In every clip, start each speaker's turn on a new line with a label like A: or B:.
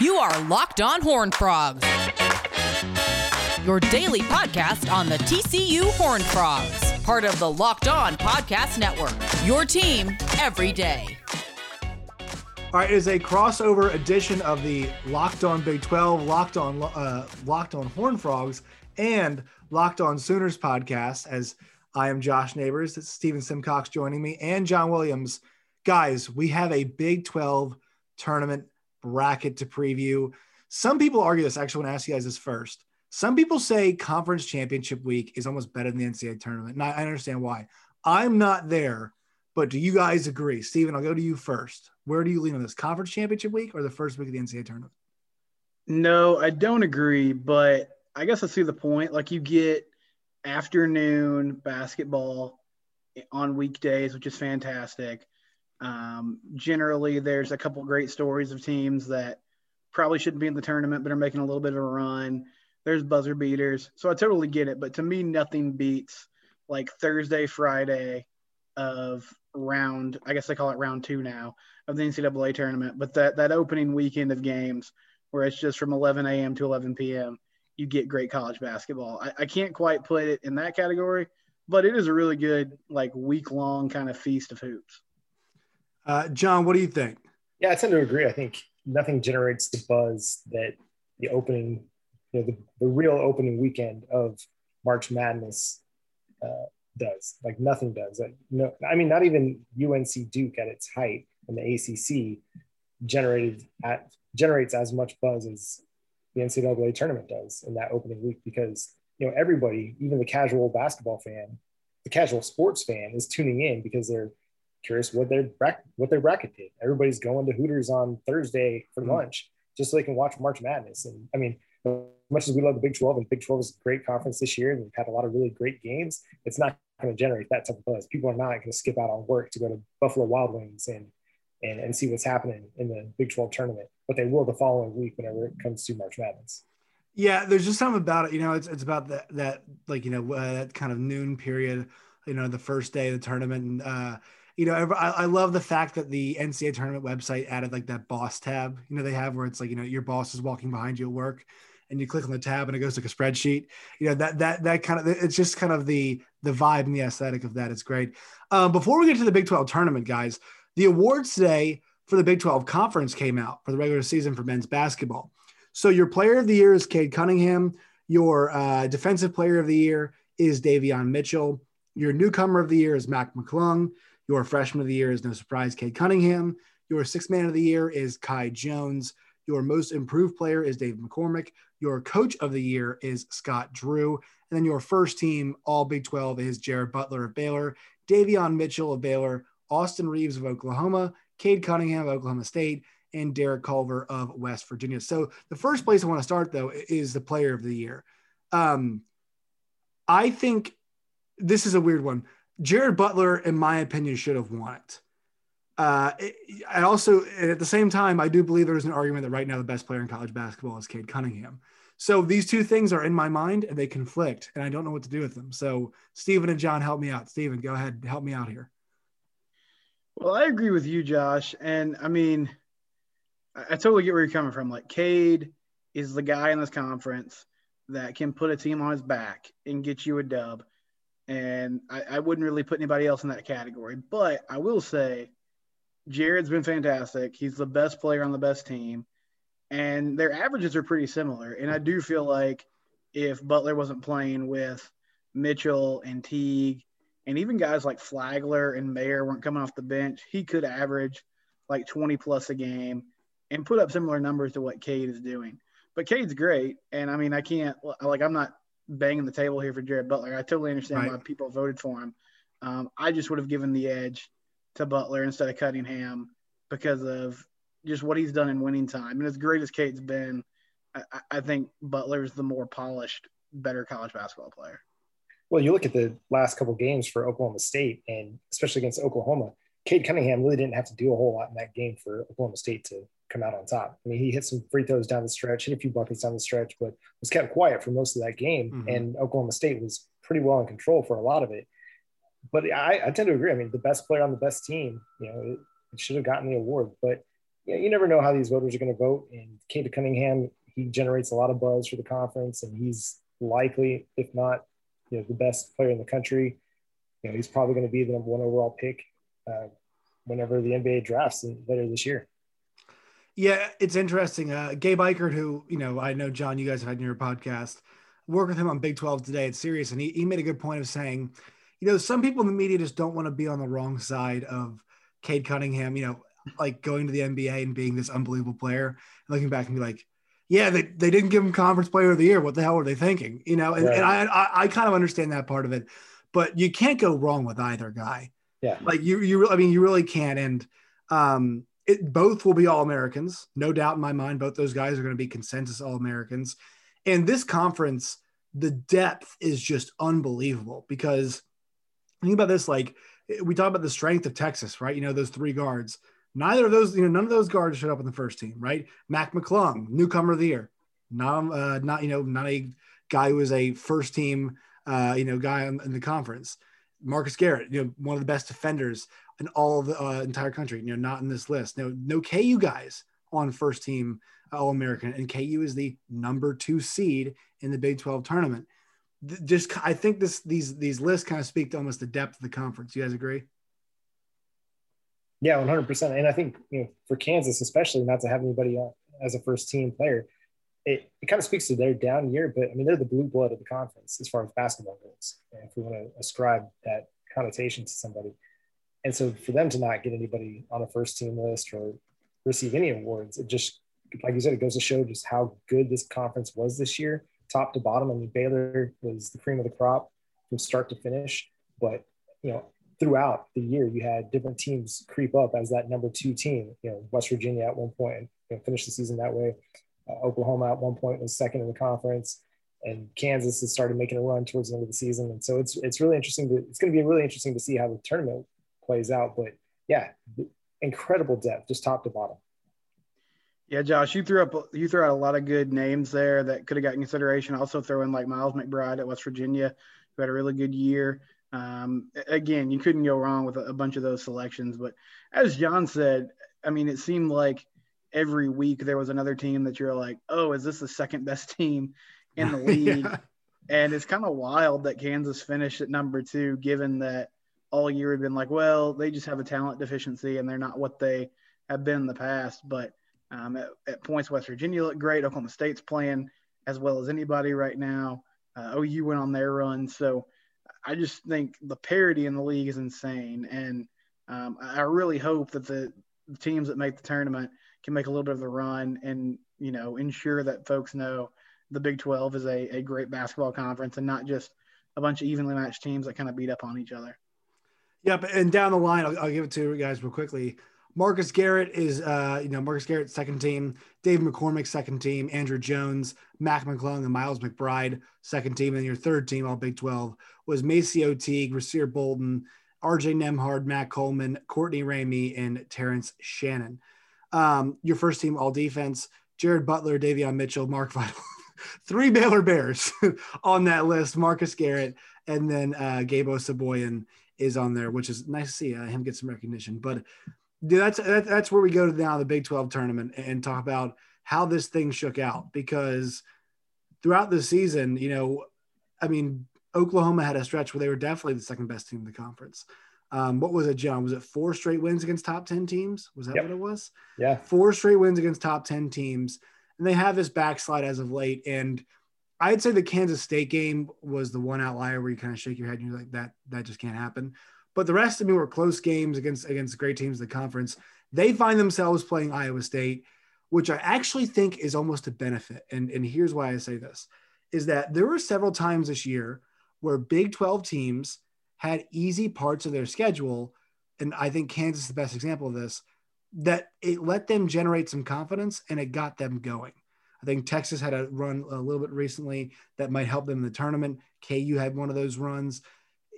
A: You are Locked On Horn Frogs, your daily podcast on the TCU Horn Frogs, part of the Locked On Podcast Network. Your team every day.
B: All right, it is a crossover edition of the Locked On Big 12, Locked On uh, Locked On Horn Frogs, and Locked On Sooners podcast. As I am Josh Neighbors, it's Stephen Simcox joining me, and John Williams. Guys, we have a Big 12 tournament bracket to preview. Some people argue this. I actually want to ask you guys this first. Some people say conference championship week is almost better than the NCAA tournament. And I, I understand why. I'm not there, but do you guys agree? Steven, I'll go to you first. Where do you lean on this? Conference championship week or the first week of the NCAA tournament?
C: No, I don't agree, but I guess I see the point. Like you get afternoon basketball on weekdays, which is fantastic. Um, generally, there's a couple great stories of teams that probably shouldn't be in the tournament, but are making a little bit of a run. There's buzzer beaters. So I totally get it. But to me, nothing beats like Thursday, Friday of round, I guess they call it round two now of the NCAA tournament. But that, that opening weekend of games where it's just from 11 a.m. to 11 p.m., you get great college basketball. I, I can't quite put it in that category, but it is a really good, like week long kind of feast of hoops.
B: Uh, John, what do you think?
D: Yeah, I tend to agree. I think nothing generates the buzz that the opening, you know, the, the real opening weekend of March Madness uh, does. Like nothing does. Like, no, I mean, not even UNC Duke at its height in the ACC generated at generates as much buzz as the NCAA tournament does in that opening week because you know everybody, even the casual basketball fan, the casual sports fan, is tuning in because they're curious what their what their bracket did. Everybody's going to Hooters on Thursday for mm-hmm. lunch just so they can watch March Madness. And I mean, as much as we love the Big 12 and Big 12 is a great conference this year, and we've had a lot of really great games, it's not going to generate that type of buzz. People are not going to skip out on work to go to Buffalo Wild Wings and and, and see what's happening in the Big 12 tournament, but they will the following week whenever it comes to March Madness.
B: Yeah, there's just something about it. You know, it's it's about that that like you know uh, that kind of noon period. You know, the first day of the tournament, and uh, you know, I, I love the fact that the NCAA tournament website added like that boss tab. You know, they have where it's like you know your boss is walking behind you at work, and you click on the tab and it goes like a spreadsheet. You know that that that kind of it's just kind of the the vibe and the aesthetic of that. It's great. Um, before we get to the Big Twelve tournament, guys, the awards today for the Big Twelve conference came out for the regular season for men's basketball. So your player of the year is Cade Cunningham. Your uh, defensive player of the year is Davion Mitchell. Your newcomer of the year is Mac McClung. Your freshman of the year is no surprise, Cade Cunningham. Your sixth man of the year is Kai Jones. Your most improved player is Dave McCormack. Your coach of the year is Scott Drew. And then your first team, all Big 12, is Jared Butler of Baylor, Davion Mitchell of Baylor, Austin Reaves of Oklahoma, Cade Cunningham of Oklahoma State, and Derek Culver of West Virginia. So the first place I want to start, though, is the player of the year. Um, I think this is a weird one. Jared Butler, in my opinion, should have won it. Uh, I also, at the same time, I do believe there's an argument that right now the best player in college basketball is Cade Cunningham. So these two things are in my mind and they conflict, and I don't know what to do with them. So Stephen and John, help me out. Stephen, go ahead, help me out here.
C: Well, I agree with you, Josh, and I mean, I, I totally get where you're coming from. Like Cade is the guy in this conference that can put a team on his back and get you a dub and I, I, wouldn't really put anybody else in that category. But I will say, Jared's been fantastic. He's the best player on the best team, and their averages are pretty similar. And I do feel like if Butler wasn't playing with Mitchell and Teague, and even guys like Flagler and Mayer weren't coming off the bench, he could average like 20 plus a game and put up similar numbers to what Cade is doing. But Cade's great, and I mean, I can't like I'm not banging the table here for Jared Butler. I totally understand right. why people voted for him. Um, I just would have given the edge to Butler instead of Cunningham because of just what he's done in winning time. And as great as Cade's been, I, I think Butler's the more polished, better college basketball player.
D: Well, you look at the last couple games for Oklahoma State, and especially against Oklahoma, Cade Cunningham really didn't have to do a whole lot in that game for Oklahoma State to come out on top. I mean, he hit some free throws down the stretch, hit a few buckets down the stretch, but was kept quiet for most of that game. Mm-hmm. And Oklahoma State was pretty well in control for a lot of it. But I, I, tend to agree. I mean, the best player on the best team, you know, it, it should have gotten the award. But you, know, you never know how these voters are going to vote. And Cade Cunningham, he generates a lot of buzz for the conference, and he's likely, if not, you know, the best player in the country. You know, he's probably going to be the number one overall pick uh, whenever the NBA drafts later this year.
B: Yeah, it's interesting. Uh, Gabe Ikard, who you know, I know John, you guys have had in your podcast, work with him on Big 12 today. It's serious, and he, he made a good point of saying, you know, some people in the media just don't want to be on the wrong side of Cade Cunningham. You know, like going to the NBA and being this unbelievable player, and looking back and be like, yeah, they, they didn't give him conference player of the year. What the hell were they thinking? You know, and, right. and I, I, I kind of understand that part of it, but you can't go wrong with either guy.
D: Yeah.
B: Like you, you, I mean, you really can't. And, um, it both will be all Americans, no doubt in my mind. Both those guys are going to be consensus all Americans. And this conference, the depth is just unbelievable because think about this like we talk about the strength of Texas, right? You know, those three guards. Neither of those, you know, none of those guards showed up in the first team, right? Mac McClung, newcomer of the year, not uh, not you know, not a guy who was a first team, uh, you know, guy in the conference. Marcus Garrett, you know, one of the best defenders in all of the uh, entire country. You know, not in this list. No, no KU guys on first team All American, and KU is the number two seed in the Big 12 tournament. Just, I think this these these lists kind of speak to almost the depth of the conference. You guys agree?
D: Yeah, 100. percent And I think you know for Kansas, especially not to have anybody as a first team player, it, it kind of speaks to their down year. But I mean, they're the blue blood of the conference as far as basketball goes. If we want to ascribe that connotation to somebody, and so for them to not get anybody on a first team list or receive any awards, it just, like you said, it goes to show just how good this conference was this year, top to bottom. I mean, Baylor was the cream of the crop from start to finish, but you know, throughout the year, you had different teams creep up as that number two team. You know, West Virginia at one point you know, finished the season that way. Uh, Oklahoma at one point was second in the conference, and Kansas has started making a run towards the end of the season. And so it's it's really interesting. To, it's going to be really interesting to see how the tournament plays out. But yeah, incredible depth, just top to bottom.
C: Yeah, Josh, you threw up you threw out a lot of good names there that could have gotten consideration. Also throw in like Miles McBride at West Virginia, who had a really good year. Um, again, you couldn't go wrong with a, a bunch of those selections. But as John said, I mean, it seemed like every week there was another team that you're like, oh, is this the second best team in the league? yeah. And it's kind of wild that Kansas finished at number two, given that all year we've been like, well, they just have a talent deficiency and they're not what they have been in the past. But um, at, at, points, West Virginia looked great. Oklahoma State's playing as well as anybody right now. Uh, OU went on their run. So I just think the parity in the league is insane. And um, I really hope that the, the teams that make the tournament can make a little bit of the run and, you know, ensure that folks know the Big 12 is a, a great basketball conference and not just a bunch of evenly matched teams that kind of beat up on each other.
B: Yep, and down the line, I'll, I'll give it to you guys real quickly. Marcus Garrett is, uh, you know, Marcus Garrett second team, Dave McCormack second team, Andrew Jones, Mac McClung, and Miles McBride second team, and your third team, all Big Twelve, was MaCio Teague, Rasir Bolton, R.J. Nembhard, Matt Coleman, Courtney Ramey, and Terrence Shannon. Um, your first team, all defense, Jared Butler, Davion Mitchell, Mark Vital, three Baylor Bears on that list, Marcus Garrett, and then uh, Gabe Osabuohien is on there, which is nice to see uh, him get some recognition. But dude, that's that, that's where we go to now the Big 12 tournament and talk about how this thing shook out because throughout the season, you know, I mean, Oklahoma had a stretch where they were definitely the second best team in the conference. Um, what was it, John? Was it four straight wins against top 10 teams? Was that yep. what it was?
D: Yeah.
B: Four straight wins against top 10 teams. And they have this backslide as of late. And I'd say the Kansas State game was the one outlier where you kind of shake your head and you're like, that that just can't happen. But the rest of me were close games against against great teams in the conference. They find themselves playing Iowa State, which I actually think is almost a benefit. And, and here's why I say this is that there were several times this year where Big 12 teams had easy parts of their schedule. And I think Kansas is the best example of this, that it let them generate some confidence and it got them going. I think Texas had a run a little bit recently that might help them in the tournament. KU had one of those runs.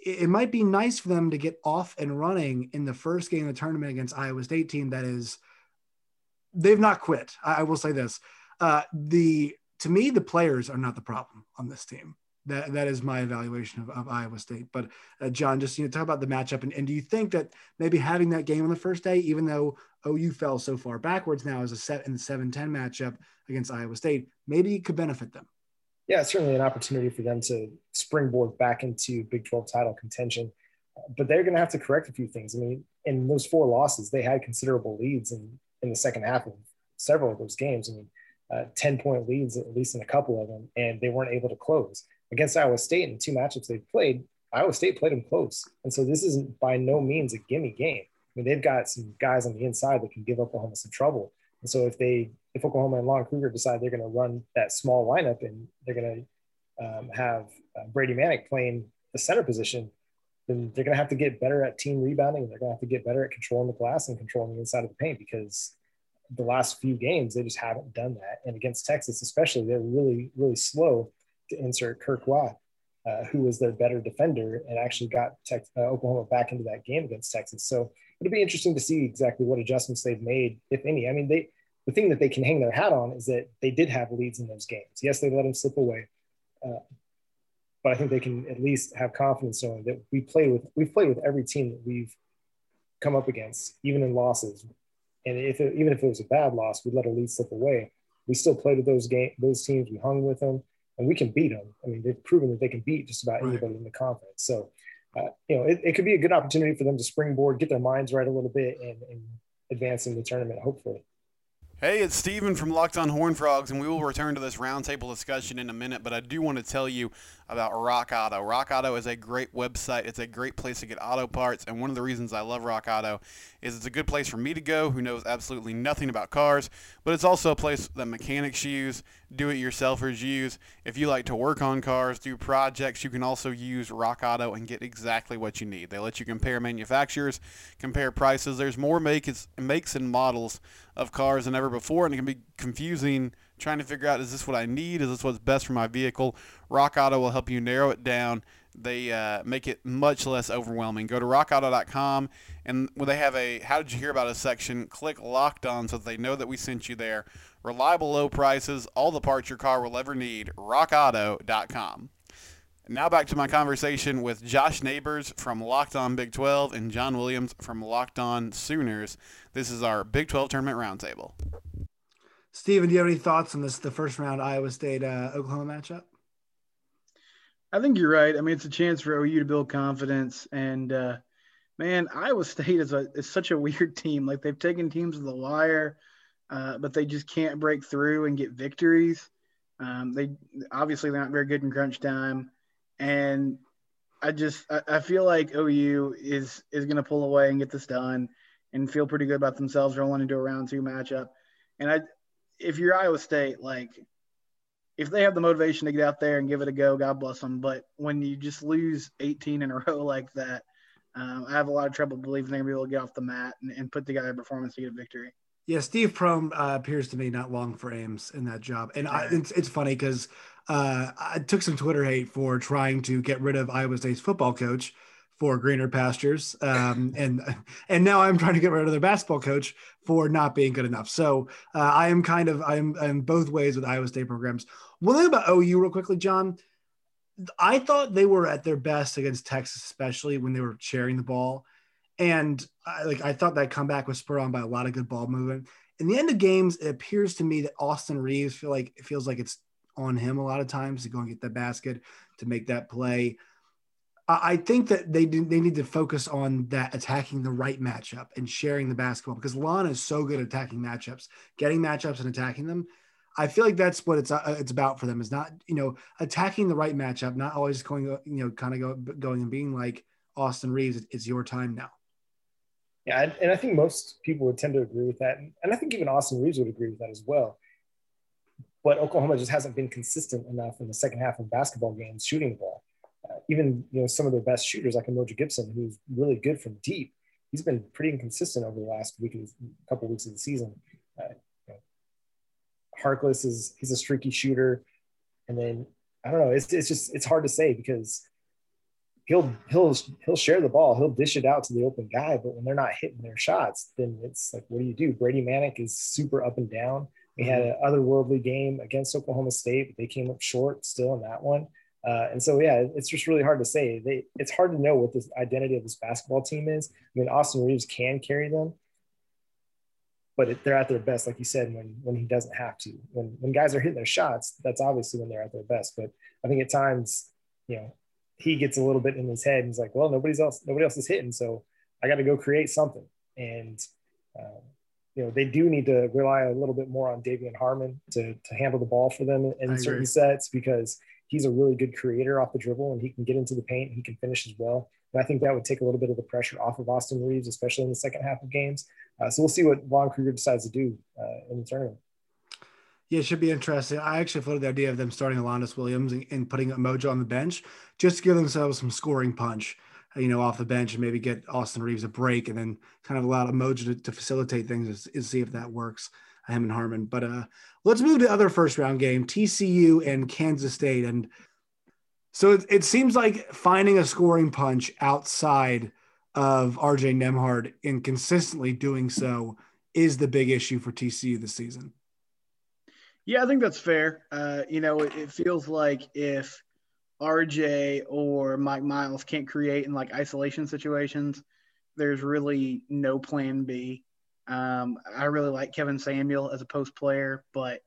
B: It, might be nice for them to get off and running in the first game of the tournament against Iowa State team that is they've not quit. I will say this. Uh, the to me, the players are not the problem on this team. That that is my evaluation of, of Iowa State. But uh, John, just you know, talk about the matchup, and, and do you think that maybe having that game on the first day, even though OU fell so far backwards now as a set in the 7-10 matchup against Iowa State, maybe it could benefit them?
D: Yeah, certainly an opportunity for them to springboard back into Big 12 title contention. But they're going to have to correct a few things. I mean, in those four losses, they had considerable leads in, in the second half of several of those games. I mean, uh, 10 point leads, at least in a couple of them, and they weren't able to close against Iowa State in two matchups they've played, Iowa State played them close. And so this isn't by no means a gimme game. I mean, they've got some guys on the inside that can give Oklahoma some trouble. And so if they, if Oklahoma and Lon Kruger decide they're going to run that small lineup and they're going to um, have uh, Brady Manek playing the center position, then they're going to have to get better at team rebounding. They're going to have to get better at controlling the glass and controlling the inside of the paint because the last few games they just haven't done that. And against Texas, especially, they're really, really slow to insert Kur Kuath, uh, who was their better defender and actually got Tex- uh, Oklahoma back into that game against Texas. So it'll be interesting to see exactly what adjustments they've made, if any. I mean, they the thing that they can hang their hat on is that they did have leads in those games. Yes, they let them slip away, uh, but I think they can at least have confidence knowing that we play with we've played with every team that we've come up against, even in losses. And if it, even if it was a bad loss, we let a lead slip away. We still played with those game those teams. We hung with them and we can beat them. I mean, they've proven that they can beat just about anybody in the conference. So, uh, you know, it, it, could be a good opportunity for them to springboard, get their minds right a little bit, and, and advance in the tournament, hopefully.
E: Hey, it's Steven from Locked on Horn Frogs, and we will return to this roundtable discussion in a minute. But I do want to tell you about Rock Auto. Rock Auto is a great website. It's a great place to get auto parts, and one of the reasons I love Rock Auto is it's a good place for me to go, who knows absolutely nothing about cars. But it's also a place that mechanics use, do-it-yourselfers use. If you like to work on cars, do projects, you can also use Rock Auto and get exactly what you need. They let you compare manufacturers, compare prices. There's more makes makes and models of cars than ever before, and it can be confusing trying to figure out is this what I need? Is this what's best for my vehicle? Rock Auto will help you narrow it down. They uh, make it much less overwhelming. Go to rockauto.com and when they have a How Did You Hear About Us section, click Locked On so that they know that we sent you there. Reliable low prices, all the parts your car will ever need. rockauto.com. Now back to my conversation with Josh Neighbors from Locked On Big 12 and John Williams from Locked On Sooners. This is our Big 12 tournament roundtable.
B: Steven, do you have any thoughts on this, the first round Iowa State uh, Oklahoma matchup?
C: I think you're right. I mean, it's a chance for OU to build confidence. And uh, man, Iowa State is a is such a weird team. Like they've taken teams to the wire, uh, but they just can't break through and get victories. Um, they obviously they're not very good in crunch time and I just I, I feel like OU is is going to pull away and get this done and feel pretty good about themselves rolling into a round two matchup. And I, if you're Iowa State, like if they have the motivation to get out there and give it a go, God bless them. But when you just lose 18 in a row like that, um, I have a lot of trouble believing they're going to be able to get off the mat and, and put together a performance to get a victory.
B: Yeah, Steve Prohm uh, appears to me not long for Ames in that job, and I, it's it's funny because uh, I took some Twitter hate for trying to get rid of Iowa State's football coach for greener pastures, um, and and now I'm trying to get rid of their basketball coach for not being good enough. So uh, I am kind of I'm, I'm both ways with Iowa State programs. One thing about OU, real quickly, John. I thought they were at their best against Texas, especially when they were sharing the ball. And I, like I thought that comeback was spurred on by a lot of good ball movement. In the end of games, it appears to me that Austin Reaves feel like it feels like it's on him a lot of times to go and get the basket to make that play. I think that they they need to focus on that attacking the right matchup and sharing the basketball because Lon is so good at attacking matchups, getting matchups and attacking them. I feel like that's what it's uh, it's about for them is not you know attacking the right matchup, not always going you know kind of go, going and being like Austin Reaves, It's your time now.
D: Yeah, and I think most people would tend to agree with that, and I think even Austin Reaves would agree with that as well. But Oklahoma just hasn't been consistent enough in the second half of basketball games shooting the ball. Uh, even you know some of their best shooters, like Umoja Gibson, who's really good from deep, he's been pretty inconsistent over the last week, of, couple weeks of the season. Uh, you know, Harkless is he's a streaky shooter, and then I don't know. It's it's just it's hard to say because he'll he'll he'll share the ball, he'll dish it out to the open guy, but when they're not hitting their shots, then it's like, what do you do? Brady Manek is super up and down. We had mm-hmm. an otherworldly game against Oklahoma State, but they came up short still in that one. Uh, and so, yeah, it's just really hard to say. They, it's hard to know what the identity of this basketball team is. I mean, Austin Reaves can carry them, but it, they're at their best, like you said, when when he doesn't have to. When when guys are hitting their shots, that's obviously when they're at their best. But I think at times, you know, he gets a little bit in his head. And he's like, well, nobody's else, nobody else is hitting, so I got to go create something. And uh, you know, they do need to rely a little bit more on De'Vion Harmon to to handle the ball for them in certain sets because he's a really good creator off the dribble and he can get into the paint. He can finish as well. And I think that would take a little bit of the pressure off of Austin Reaves, especially in the second half of games. Uh, so we'll see what Lon Kruger decides to do uh, in the tournament.
B: Yeah, it should be interesting. I actually floated the idea of them starting Alondes Williams and, and putting Mojo on the bench just to give themselves some scoring punch, you know, off the bench and maybe get Austin Reaves a break and then kind of allow Mojo to, to facilitate things and see if that works him and Harmon. But uh, let's move to other first round game, TCU and Kansas State. And so it, it seems like finding a scoring punch outside of RJ Nembhard and consistently doing so is the big issue for TCU this season.
C: Yeah, I think that's fair. Uh, you know, it, it feels like if RJ or Mike Miles can't create in like isolation situations, there's really no plan B. Um, I really like Kevin Samuel as a post player, but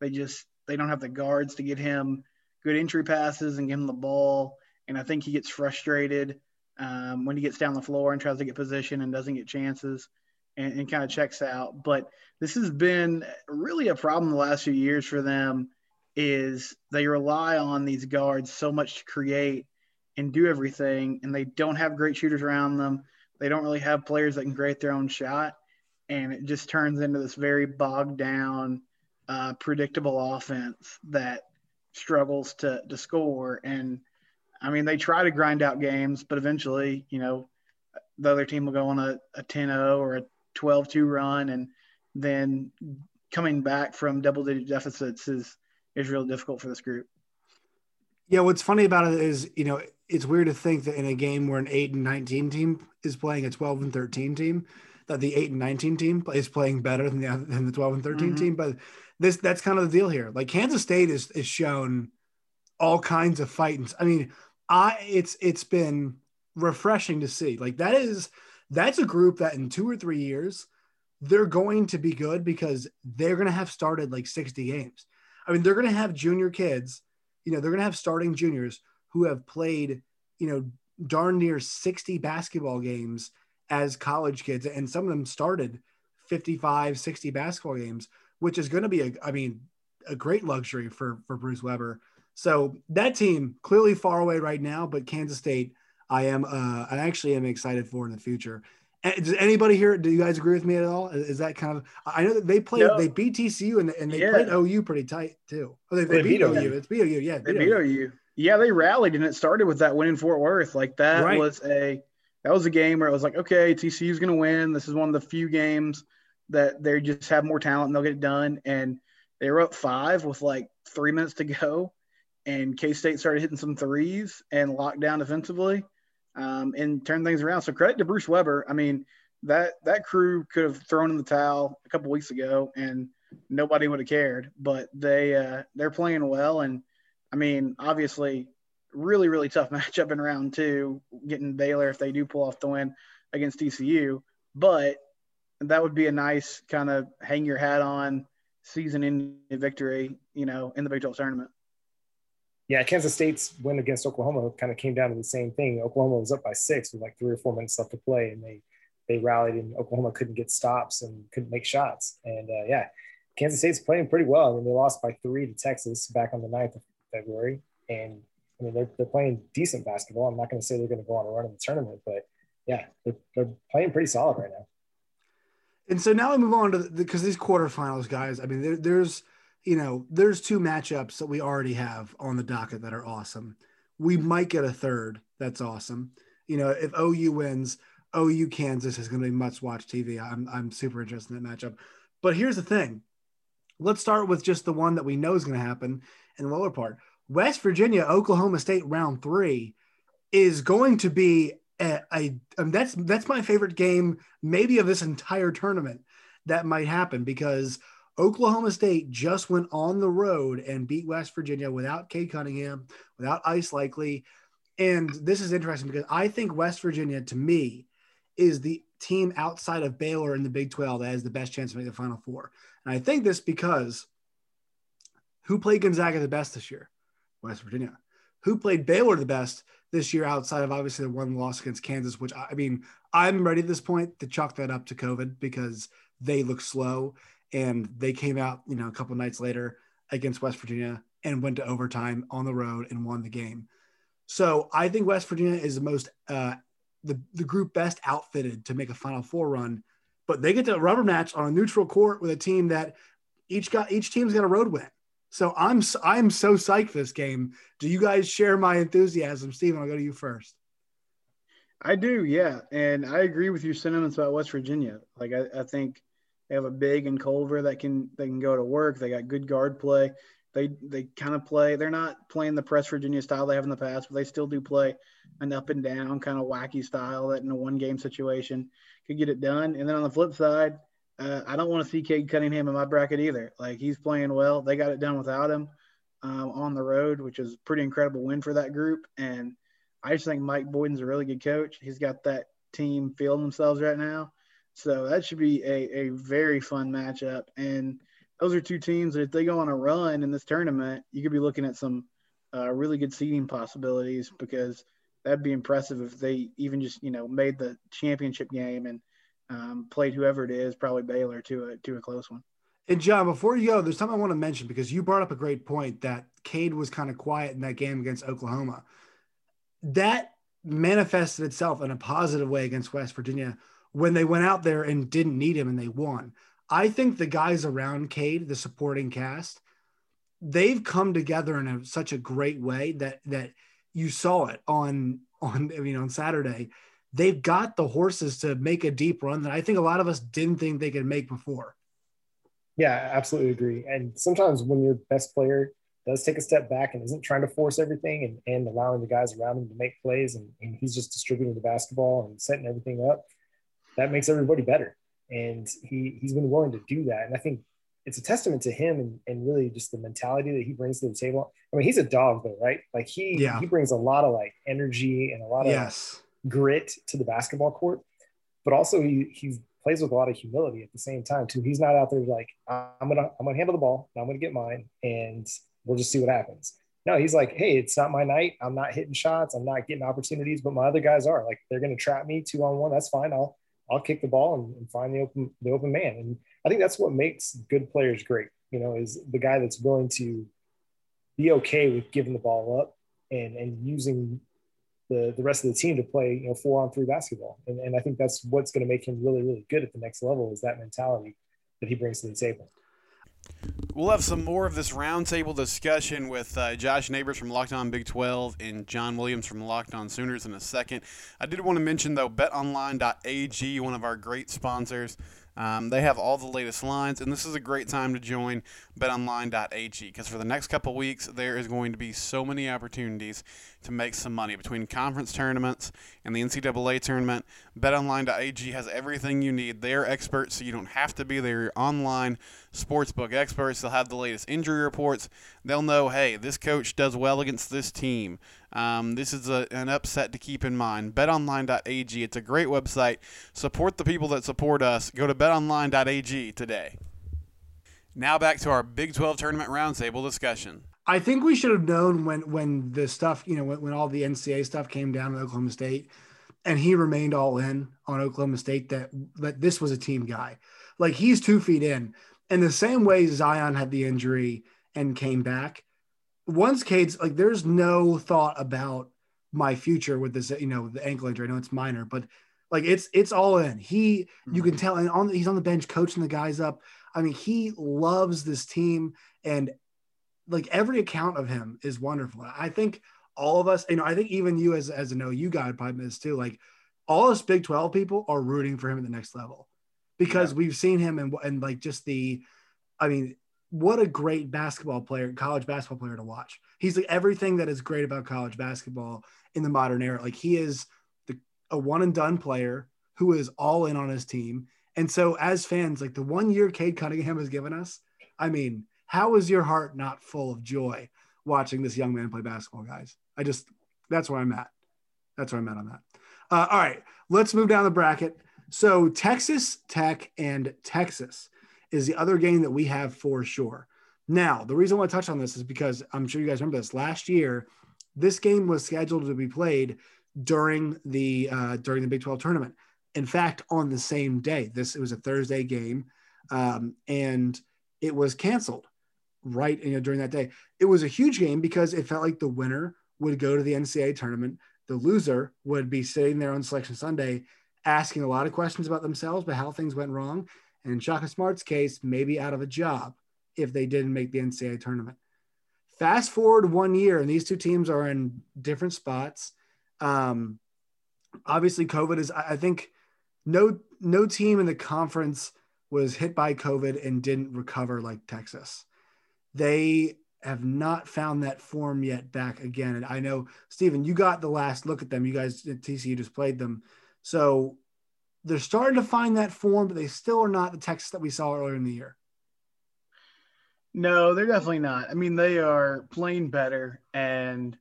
C: they just they don't have the guards to get him good entry passes and give him the ball. And I think he gets frustrated um, when he gets down the floor and tries to get position and doesn't get chances and, and kind of checks out. But this has been really a problem the last few years for them is they rely on these guards so much to create and do everything, and they don't have great shooters around them. They don't really have players that can create their own shot and it just turns into this very bogged down, uh, predictable offense that struggles to to score. And I mean, they try to grind out games, but eventually, you know, the other team will go on a, a 10-0 or a 12-2 run, and then coming back from double-digit deficits is is real difficult for this group.
B: Yeah, what's funny about it is, you know, it's weird to think that in a game where an 8 and 19 team is playing a 12 and 13 team, that the eight and 19 team is playing better than the than the 12 and 13 mm-hmm. team. But this that's kind of the deal here. Like Kansas State is is shown all kinds of fights. I mean, I it's it's been refreshing to see. Like that is that's a group that in two or three years they're going to be good because they're going to have started like 60 games. I mean, they're going to have junior kids, you know, they're going to have starting juniors who have played, you know, darn near 60 basketball games as college kids, and some of them started 55, 60 basketball games, which is going to be a, I mean, a great luxury for for Bruce Weber. So that team clearly far away right now, but Kansas State, I am, uh, I actually am excited for in the future. Does anybody here? Do you guys agree with me at all? Is that kind of? I know that they played. No. They beat TCU and, and they yeah. played OU pretty tight too. Oh, they, they, they beat, beat OU. It's beat OU. Yeah,
C: they beat OU. OU. Yeah, they rallied and it started with that win in Fort Worth. Like that right. was a that was a game where it was like, okay, TCU's going to win. This is one of the few games that they just have more talent and they'll get it done. And they were up five with like three minutes to go. And K State started hitting some threes and locked down defensively um, and turned things around. So credit to Bruce Weber. I mean, that that crew could have thrown in the towel a couple weeks ago and nobody would have cared. But they uh, they're playing well, and I mean, obviously, really, really tough matchup in round two, getting Baylor if they do pull off the win against TCU. But that would be a nice kind of hang your hat on season ending victory, you know, in the Big 12 tournament.
D: Yeah, Kansas State's win against Oklahoma kind of came down to the same thing. Oklahoma was up by six with like three or four minutes left to play, and they they rallied, and Oklahoma couldn't get stops and couldn't make shots. And uh, yeah, Kansas State's playing pretty well. I mean, they lost by three to Texas back on the 9th of February, and I mean, they're, they're playing decent basketball. I'm not going to say they're going to go on a run in the tournament, but yeah, they're, they're playing pretty solid right now.
B: And so now we move on to because the, these quarterfinals, guys. I mean, there, there's you know there's two matchups that we already have on the docket that are awesome. We mm-hmm. might get a third that's awesome. You know, if OU wins, OU Kansas is going to be much watch TV. I'm I'm super interested in that matchup. But here's the thing. Let's start with just the one that we know is going to happen in the lower part. West Virginia, Oklahoma State round three is going to be a, that's that's my favorite game maybe of this entire tournament that might happen because Oklahoma State just went on the road and beat West Virginia without Cade Cunningham, without Isaac Likekele. And this is interesting because I think West Virginia, to me, is the team outside of Baylor in the Big 12 that has the best chance to make the Final Four. And I think this because who played Gonzaga the best this year? West Virginia. Who played Baylor the best this year outside of obviously the one loss against Kansas, which I mean, I'm ready at this point to chalk that up to COVID because they look slow and they came out, you know, a couple nights later against West Virginia and went to overtime on the road and won the game. So I think West Virginia is the most uh, the the group best outfitted to make a Final Four run, but they get to rubber match on a neutral court with a team that each got each team's got a road win. So I'm I'm so psyched this game. Do you guys share my enthusiasm, Stephen? I'll go to you first.
C: I do, yeah, and I agree with your sentiments about West Virginia. Like I, I think they have a big and Culver that can they can go to work. They got good guard play. They they kind of play. They're not playing the press Virginia style they have in the past, but they still do play an up and down kind of wacky style that in a one game situation could get it done. And then on the flip side, uh, I don't want to see Cade Cunningham in my bracket either. Like he's playing well. They got it done without him um, on the road, which is pretty incredible win for that group. And I just think Mike Boynton's a really good coach. He's got that team feeling themselves right now. So that should be a, a very fun matchup. And those are two teams that if they go on a run in this tournament, you could be looking at some uh, really good seeding possibilities because that'd be impressive if they even just, you know, made the championship game and um, played whoever it is, probably Baylor to a, to a close one.
B: And John, before you go, there's something I want to mention because you brought up a great point that Cade was kind of quiet in that game against Oklahoma. That manifested itself in a positive way against West Virginia when they went out there and didn't need him and they won. I think the guys around Cade, the supporting cast, they've come together in a, such a great way that that you saw it on on I mean on Saturday. They've got the horses to make a deep run that I think a lot of us didn't think they could make before.
D: Yeah, absolutely agree. And sometimes when your best player does take a step back and isn't trying to force everything and, and allowing the guys around him to make plays and, and he's just distributing the basketball and setting everything up, that makes everybody better. And he he's been willing to do that. And I think it's a testament to him and, and really just the mentality that he brings to the table. I mean, he's a dog though, right? Like he yeah. he brings a lot of like energy and a lot of yes. Grit to the basketball court, but also he he plays with a lot of humility at the same time too. He's not out there like I'm gonna I'm gonna handle the ball, I'm gonna get mine, and we'll just see what happens. No, he's like, hey, it's not my night. I'm not hitting shots. I'm not getting opportunities, but my other guys are. Like they're gonna trap me two on one. That's fine. I'll I'll kick the ball and, and, find the open the open man. And I think that's what makes good players great. You know, is the guy that's willing to be okay with giving the ball up and and using the the rest of the team to play you know four on three basketball. And and I think that's what's going to make him really really good at the next level is that mentality that he brings to the table.
E: We'll have some more of this roundtable discussion with uh, Josh Neighbors from Locked On Big 12 and John Williams from Locked On Sooners in a second. I did want to mention, though, betonline.ag, one of our great sponsors. Um, they have all the latest lines, and this is a great time to join betonline.ag because for the next couple weeks, there is going to be so many opportunities to make some money between conference tournaments and the NCAA tournament. BetOnline.ag has everything you need. They're experts, so you don't have to be there. Online sportsbook experts. They'll have the latest injury reports. They'll know, hey, this coach does well against this team. Um, this is a, an upset to keep in mind. BetOnline.ag. It's a great website. Support the people that support us. Go to BetOnline.ag today. Now back to our Big 12 tournament roundtable discussion.
B: I think we should have known when when the stuff, you know, when, when all the NCAA stuff came down to Oklahoma State, and he remained all in on Oklahoma State that that this was a team guy. Like he's two feet in. And the same way Zion had the injury and came back, once Cade's like, there's no thought about my future with this, you know, the ankle injury. I know it's minor, but like it's it's all in. He you can mm-hmm. tell, and on he's on the bench coaching the guys up. I mean, he loves this team, and like every account of him is wonderful. I think all of us, you know, I think even you as as an OU guy probably is too. Like all us Big Twelve people are rooting for him at the next level because yeah. we've seen him and and like just the, I mean, what a great basketball player, college basketball player to watch. He's like everything that is great about college basketball in the modern era. Like he is the a one and done player who is all in on his team. And so as fans, like the one year Cade Cunningham has given us, I mean, how is your heart not full of joy watching this young man play basketball, guys? I just, that's where I'm at. That's where I'm at on that. Uh, all right, let's move down the bracket. So Texas Tech and Texas is the other game that we have for sure. Now, the reason I want to touch on this is because I'm sure you guys remember this. Last year, this game was scheduled to be played during the uh, during the Big 12 tournament. In fact, on the same day, this it was a Thursday game, um, and it was canceled right you know, during that day. It was a huge game because it felt like the winner would go to the NCAA tournament. The loser would be sitting there on Selection Sunday asking a lot of questions about themselves, but how things went wrong. And in Shaka Smart's case, maybe out of a job if they didn't make the NCAA tournament. Fast forward one year, and these two teams are in different spots. Um, obviously, COVID is, I think, no no team in the conference was hit by COVID and didn't recover like Texas. They have not found that form yet back again. And I know, Stephen, you got the last look at them. You guys at TCU just played them. So they're starting to find that form, but they still are not the Texas that we saw earlier in the year.
C: No, they're definitely not. I mean, they are playing better, and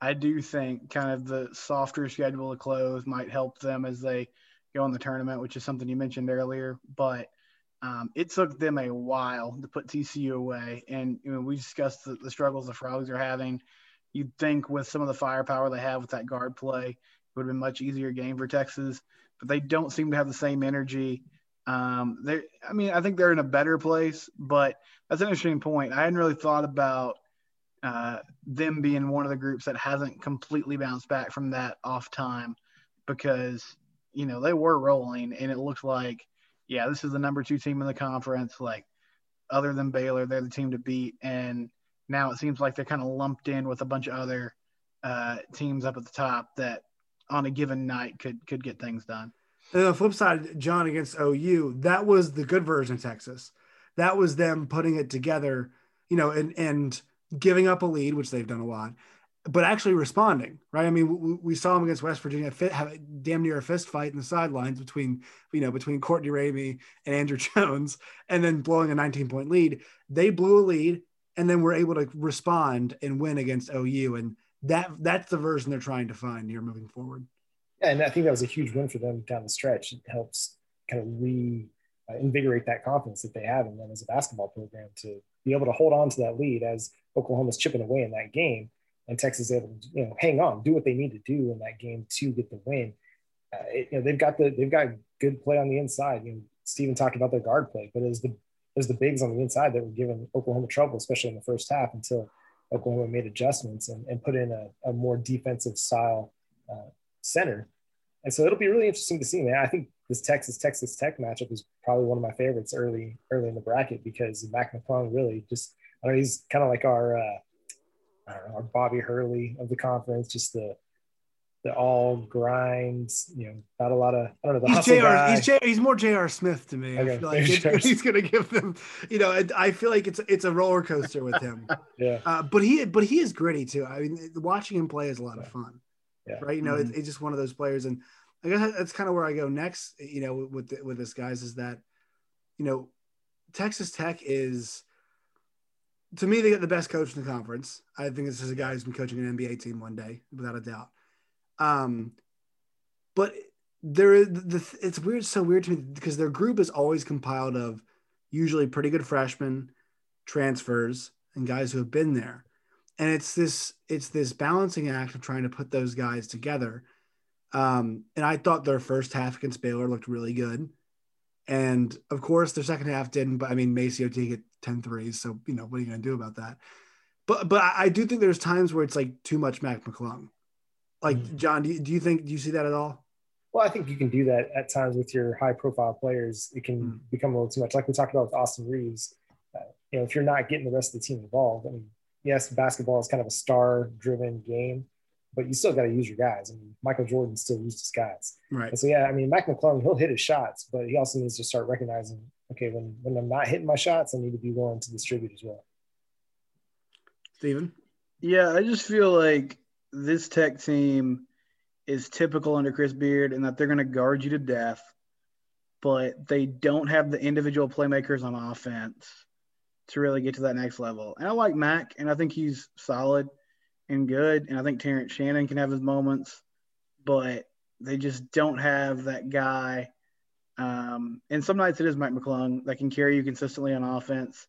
C: I do think kind of the softer schedule of close might help them as they go in the tournament, which is something you mentioned earlier. But um, it took them a while to put TCU away, and you know, we discussed the, the, struggles the Frogs are having. You'd think with some of the firepower they have with that guard play, it would have been much easier game for Texas, but they don't seem to have the same energy. Um, they, I mean, I think they're in a better place, but that's an interesting point. I hadn't really thought about uh, them being one of the groups that hasn't completely bounced back from that off time because you know they were rolling, and it looks like yeah, this is the number two team in the conference. Like, other than Baylor, they're the team to beat. And now it seems like they're kind of lumped in with a bunch of other uh, teams up at the top that on a given night could could get things done.
B: And the flip side, John against OU, that was the good version of Texas. That was them putting it together, you know, and and giving up a lead, which they've done a lot, but actually responding, right? I mean, we, we saw him against West Virginia fit, have a damn near a fist fight in the sidelines between, you know, between Courtney Ramey and Andrew Jones, and then blowing a 19 point lead. They blew a lead and then were able to respond and win against OU. And that that's the version they're trying to find here moving forward.
D: Yeah, and I think that was a huge win for them down the stretch. It helps kind of re uh, that confidence that they have in them as a basketball program to be able to hold on to that lead as Oklahoma's chipping away in that game and Texas able to you know hang on, do what they need to do in that game to get the win. Uh, it, you know they've got the they've got good play on the inside. You know, Stephen talked about their guard play, but it was the it was the bigs on the inside that were giving Oklahoma trouble, especially in the first half until Oklahoma made adjustments and, and put in a, a more defensive style uh, center. And so it'll be really interesting to see, man. I think this Texas Texas Tech matchup is probably one of my favorites early early in the bracket because Mac McClung really just I know he's kind of like our uh, our Bobby Hurley of the conference, just the the all grinds, you know, not a lot of I don't know. The
B: he's JR, he's, J, he's more J.R. Smith to me. Okay. I feel like it, he's going to give them, you know, I feel like it's it's a roller coaster with him.
D: yeah. Uh,
B: but he but he is gritty too. I mean, watching him play is a lot of fun. Yeah. Right. You know, mm-hmm. it's, it's just one of those players, and I guess that's kind of where I go next. You know, with the, with this guys is that, you know, Texas Tech is to me, they get the best coach in the conference. I think this is a guy who's been coaching an NBA team one day, without a doubt. Um, but there the, it's weird, so weird to me because their group is always compiled of usually pretty good freshmen, transfers, and guys who have been there. And it's this it's this balancing act of trying to put those guys together. Um, and I thought their first half against Baylor looked really good. And of course, their second half didn't. But I mean, MaCio did get 10 threes. So, you know, what are you going to do about that? But but I do think there's times where it's like too much Mac McClung. Like, mm-hmm. John, do you, do you think, do you see that at all?
D: Well, I think you can do that at times with your high profile players. It can mm. become a little too much. Like we talked about with Austin Reaves, Uh, you know, if you're not getting the rest of the team involved, I mean, yes, basketball is kind of a star driven game, but you still got to use your guys. I mean, Michael Jordan still used his guys.
B: Right.
D: And so, yeah, I mean, Mac McClung, he'll hit his shots, but he also needs to start recognizing, okay, when, when I'm not hitting my shots, I need to be willing to distribute as well.
B: Steven?
C: Yeah, I just feel like this tech team is typical under Chris Beard and that they're going to guard you to death, but they don't have the individual playmakers on offense to really get to that next level. And I like Mac, and I think he's solid and good. And I think Terrence Shannon can have his moments, but they just don't have that guy. Um, and some nights it is Mike McClung that can carry you consistently on offense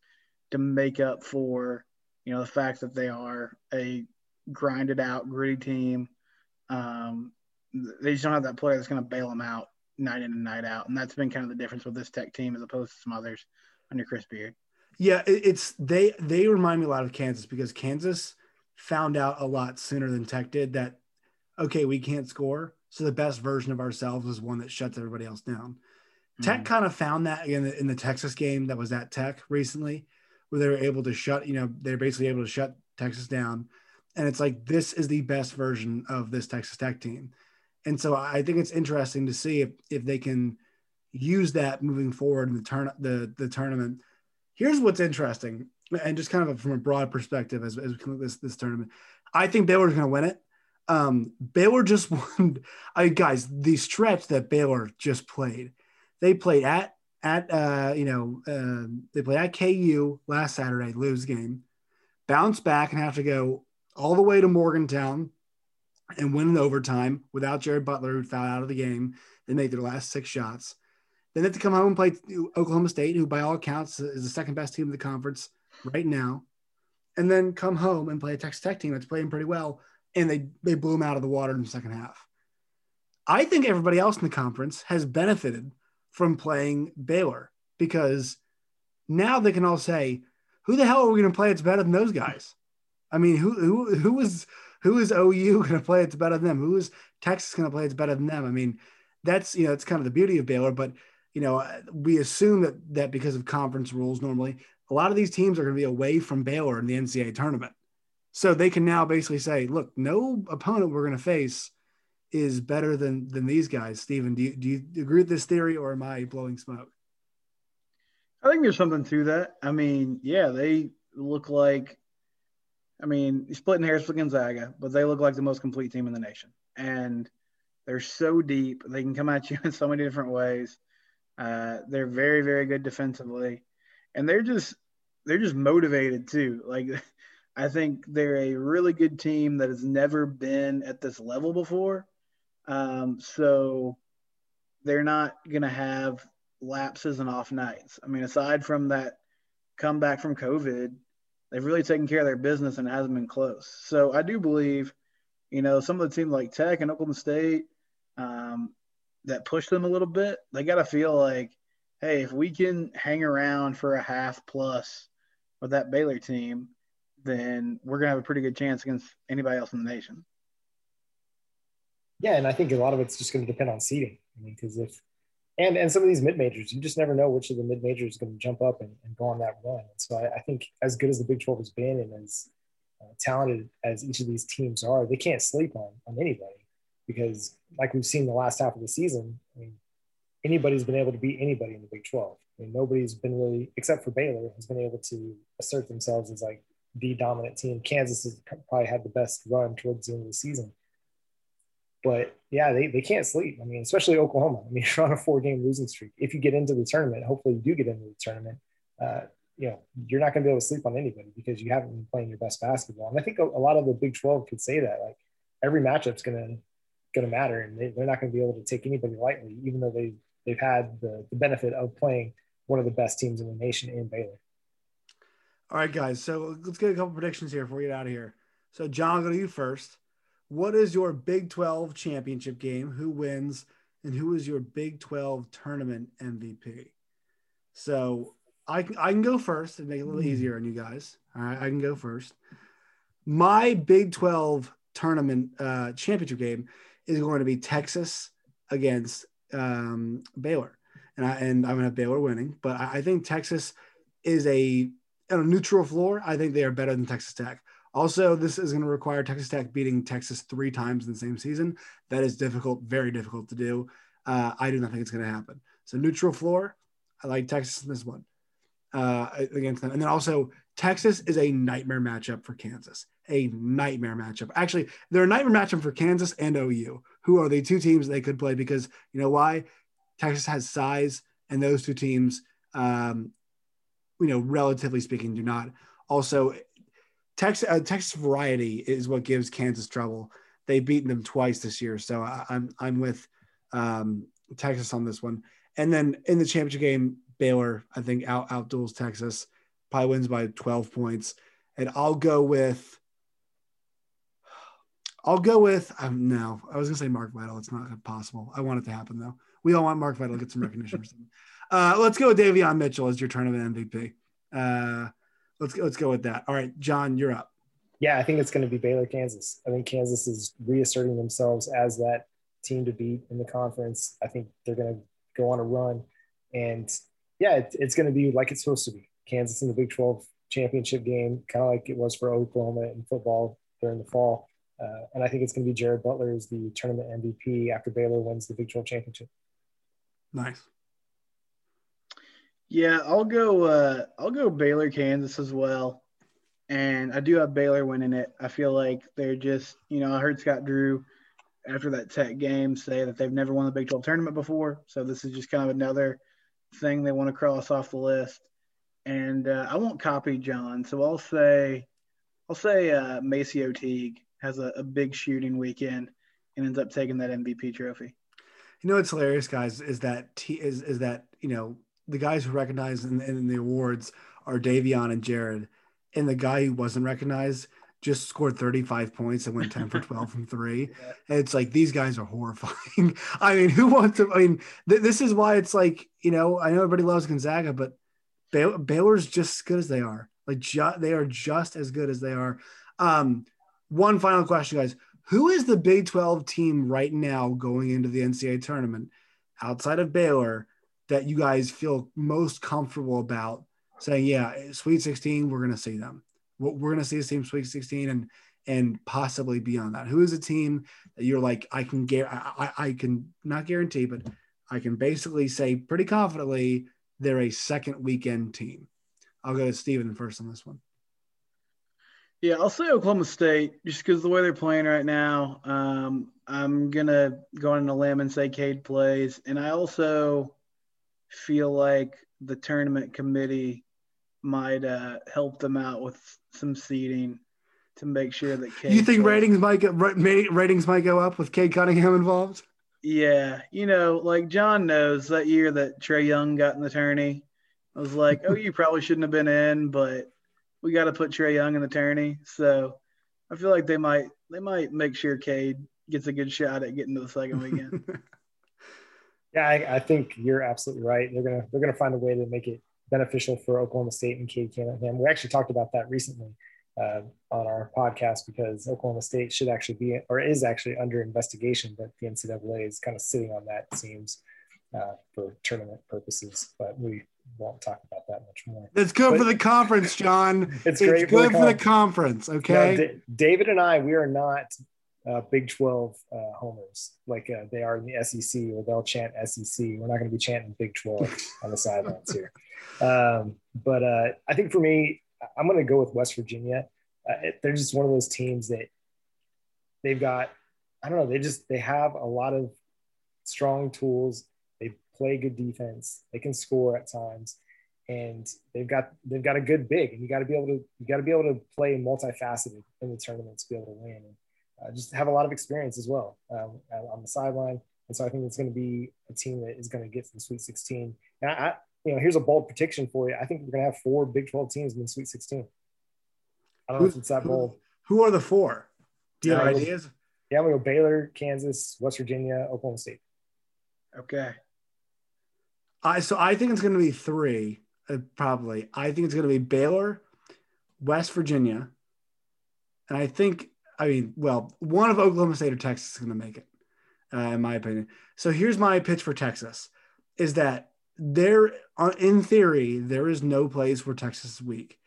C: to make up for, you know, the fact that they are a grinded out, gritty team. Um, they just don't have that player that's going to bail them out night in and night out. And that's been kind of the difference with this tech team as opposed to some others under Chris Beard.
B: Yeah, it's they they remind me a lot of Kansas because Kansas found out a lot sooner than Tech did that okay, we can't score. So the best version of ourselves is one that shuts everybody else down. Mm-hmm. Tech kind of found that in the, in the Texas game that was at Tech recently, where they were able to shut, you know, they're basically able to shut Texas down. And it's like, this is the best version of this Texas Tech team. And so I think it's interesting to see if, if they can use that moving forward in the turn the, the tournament. Here's what's interesting, and just kind of from a broad perspective as, as we at this this tournament, I think Baylor's going to win it. Um, Baylor just won. I guys, the stretch that Baylor just played, they played at at uh, you know uh, they played at KU last Saturday, lose game, bounce back and have to go all the way to Morgantown and win in overtime without Jared Butler, who fouled out of the game. They make their last six shots. Then they have to come home and play Oklahoma State, who by all accounts is the second best team in the conference right now. And then come home and play a Texas Tech team that's playing pretty well. And they, they blew them out of the water in the second half. I think everybody else in the conference has benefited from playing Baylor because now they can all say, who the hell are we going to play? It's better than those guys. I mean, who, who, who is, who is OU going to play? It's better than them. Who is Texas going to play? It's better than them. I mean, that's you know, it's kind of the beauty of Baylor. But you know, we assume that that because of conference rules, normally a lot of these teams are going to be away from Baylor in the NCAA tournament, so they can now basically say, look, no opponent we're going to face is better than than these guys. Stephen, do you do you agree with this theory, or am I blowing smoke?
C: I think there's something to that. I mean, yeah, they look like I mean, splitting hairs with Gonzaga, but they look like the most complete team in the nation. And they're so deep. They can come at you in so many different ways. Uh, they're very, very good defensively. And they're just they're just motivated too. Like I think they're a really good team that has never been at this level before. Um, so they're not gonna have lapses and off nights. I mean, aside from that comeback from COVID, they've really taken care of their business and it hasn't been close. So I do believe, you know, some of the teams like Tech and Oklahoma State um, that push them a little bit, they got to feel like, hey, if we can hang around for a half plus with that Baylor team, then we're gonna have a pretty good chance against anybody else in the nation.
D: Yeah, and I think a lot of it's just going to depend on seeding. I mean, because if and and some of these mid majors, you just never know which of the mid majors is going to jump up and, and, go on that run. And so I, I, think as good as the Big 12 has been and as uh, talented as each of these teams are, they can't sleep on on anybody because, like we've seen the last half of the season, I mean, anybody's been able to beat anybody in the Big 12. I mean, nobody's been really, except for Baylor, has been able to assert themselves as like the dominant team. Kansas has probably had the best run towards the end of the season. But yeah, they, they can't sleep. I mean, especially Oklahoma. I mean, you're on a four game losing streak. If you get into the tournament, hopefully you do get into the tournament. Uh, you know, you're not going to be able to sleep on anybody because you haven't been playing your best basketball. And I think a, a lot of the Big 12 could say that. Like every matchup's going to going to matter, and they, are not going to be able to take anybody lightly, even though they they've had the, the benefit of playing one of the best teams in the nation in Baylor.
B: All right, guys. So let's get a couple predictions here before we get out of here. So, John, I'll go to you first. What is your Big 12 championship game? Who wins? And who is your Big 12 tournament MVP? So I can, I can go first and make it a little hmm. easier on you guys. All right, I can go first. My Big 12 tournament uh, championship game is going to be Texas against um, Baylor. And, I, and I'm to have Baylor winning. But I, I think Texas is a, a neutral floor. I think they are better than Texas Tech. Also, this is going to require Texas Tech beating Texas three times in the same season. That is difficult, very difficult to do. Uh, I do not think it's going to happen. So neutral floor, I like Texas in this one uh, against them. And then also, Texas is a nightmare matchup for Kansas. A nightmare matchup. Actually, they're a nightmare matchup for Kansas and OU, who are the two teams they could play because you know why? Texas has size, and those two teams um, you know, relatively speaking, do not. Also, Texas uh, Texas variety is what gives Kansas trouble. They've beaten them twice this year, so I, I'm I'm with um, Texas on this one. And then in the championship game, Baylor I think out outduels Texas, probably wins by 12 points, and I'll go with. I'll go with um, no. I was gonna say Mark Vital. It's not possible. I want it to happen though. We all want Mark Vital to get some recognition. Or something. Uh, let's go with Davion Mitchell as your tournament MVP. Uh, let's go, let's go with that. All right, John, you're up.
D: Yeah, I think it's going to be Baylor, Kansas. I think Kansas is reasserting themselves as that team to beat in the conference. I think they're going to go on a run, and yeah, it, it's going to be like it's supposed to be. Kansas in the Big 12 championship game, kind of like it was for Oklahoma in football during the fall. Uh, and I think it's going to be Jared Butler as the tournament MVP after Baylor wins the Big 12 championship.
B: Nice.
C: Yeah, I'll go. Uh, I'll go Baylor, Kansas as well, and I do have Baylor winning it. I feel like they're just, you know, I heard Scott Drew after that Tech game say that they've never won the Big 12 tournament before, so this is just kind of another thing they want to cross off the list. And uh, I won't copy John, so I'll say, I'll say uh, MaCio Teague has a, a big shooting weekend and ends up taking that MVP trophy.
B: You know what's hilarious, guys, is that T is is that you know the guys who recognized in, in the awards are Davion and Jared, and the guy who wasn't recognized just scored 35 points and went 10 for 12 from three. Yeah. And it's like these guys are horrifying. I mean, who wants to? I mean, th- this is why it's like you know I know everybody loves Gonzaga, but Bay- Baylor's just as good as they are. Like ju- they are just as good as they are. Um, one final question, guys: Who is the Big 12 team right now going into the NCAA tournament outside of Baylor that you guys feel most comfortable about saying, yeah, Sweet 16, we're going to see them. We're going to see this team Sweet 16 and and possibly beyond that. Who is a team that you're like, I can get, I, I can not guarantee, but I can basically say pretty confidently they're a second weekend team. I'll go to Steven first on this one.
C: Yeah, I'll say Oklahoma State just because the way they're playing right now. Um, I'm gonna go on a limb and say Cade plays, and I also feel like the tournament committee might uh, help them out with some seeding to make sure that
B: Cade you think plays. ratings might get ratings might go up with Cade Cunningham involved.
C: Yeah, you know, like John knows that year that Trae Young got in the tourney, I was like, oh, you probably shouldn't have been in, but we got to put Trae Young in the tourney. So I feel like they might they might make sure Cade gets a good shot at getting to the second weekend.
D: Yeah, I, I, think you're absolutely right. They're gonna they're gonna find a way to make it beneficial for Oklahoma State and Cade Cunningham. We actually talked about that recently uh, on our podcast because Oklahoma State should actually be or is actually under investigation, but the NCAA is kind of sitting on that. It seems uh, for tournament purposes, but we won't talk about that much more.
B: It's good but, for the conference, John. it's, it's great good for the, for the conference. Okay.
D: D- David and I, we are not uh, Big 12 uh, homers like uh, they are in the SEC, or they'll chant SEC. We're not going to be chanting Big 12 on the sidelines here. Um, but uh, I think for me, I'm going to go with West Virginia. Uh, it, they're just one of those teams that they've got, I don't know, they just, they have a lot of strong tools. Play good defense. They can score at times. And they've got they've got a good big, and you got to be able to you got to be able to play multifaceted in the tournament to be able to win. And uh, just have a lot of experience as well um, on the sideline. And so I think it's going to be a team that is going to get to the Sweet 16. Now, I, you know, here's a bold prediction for you. I think we're going to have four Big 12 teams in the Sweet 16. I don't who, know if it's that bold.
B: Who are the four? Do you have uh, ideas?
D: Yeah, we go Baylor, Kansas, West Virginia, Oklahoma State.
C: Okay.
B: I so I think it's going to be three, uh, probably. I think it's going to be Baylor, West Virginia, and I think I mean, well, one of Oklahoma State or Texas is going to make it, uh, in my opinion. So here's my pitch for Texas: is that there, uh, in theory, there is no place where Texas is weak.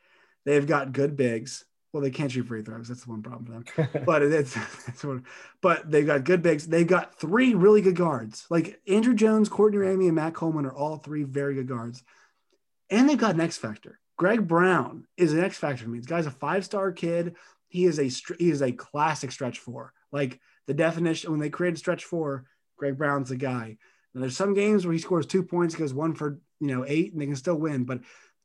B: They've got good bigs. Well, they can't shoot free throws. That's the one problem for them. but it's, it's but they've got good bigs. They've got three really good guards. Like Andrew Jones, Courtney Ramey, and Matt Coleman are all three very good guards. And they've got an X factor. Greg Brown is an X factor for me. This guy's a five star kid he is a he is a classic stretch four. Like the definition when they created stretch four, Greg Brown's the guy. Now there's some games where he scores two points, goes one for you know eight, and they can still win. But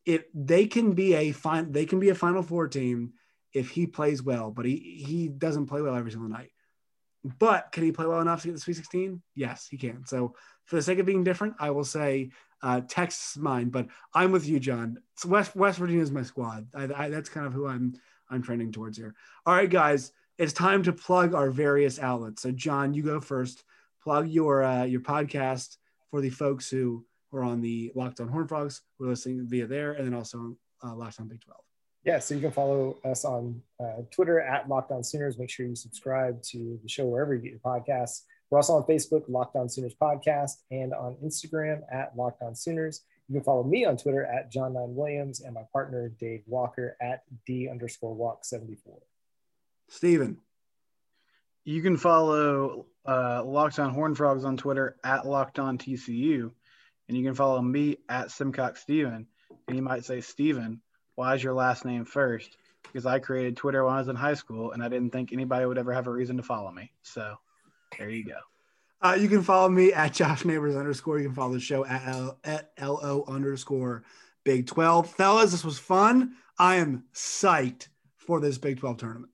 B: it they can be a fine they can be a Final Four team if he plays well, but he he doesn't play well every single night. But can he play well enough to get the Sweet 16? Yes, he can. So for the sake of being different, I will say uh, Texas mine. But I'm with you, John. It's West West Virginia is my squad. I, I, that's kind of who I'm I'm trending towards here. All right, guys, it's time to plug our various outlets. So John, you go first. Plug your uh, your podcast for the folks who are on the Locked On Horn Frogs. We're listening via there, and then also uh, Locked On Big 12.
D: Yeah, so you can follow us on uh, Twitter at Locked On Sooners. Make sure you subscribe to the show wherever you get your podcasts. We're also on Facebook, Locked On Sooners Podcast, and on Instagram at Locked On Sooners. You can follow me on Twitter at John Nine Williams and my partner Dave Walker at D underscore Walk 74.
B: Steven.
C: You can follow uh, Locked On Horn Frogs on Twitter at Locked On TCU. And you can follow me at Simcox Steven. And you might say, Steven, why is your last name first? Because I created Twitter when I was in high school and I didn't think anybody would ever have a reason to follow me. So there you go.
B: Uh, you can follow me at Josh Neighbors underscore. You can follow the show at, L- at LO underscore Big 12. Fellas, this was fun. I am psyched for this Big 12 tournament.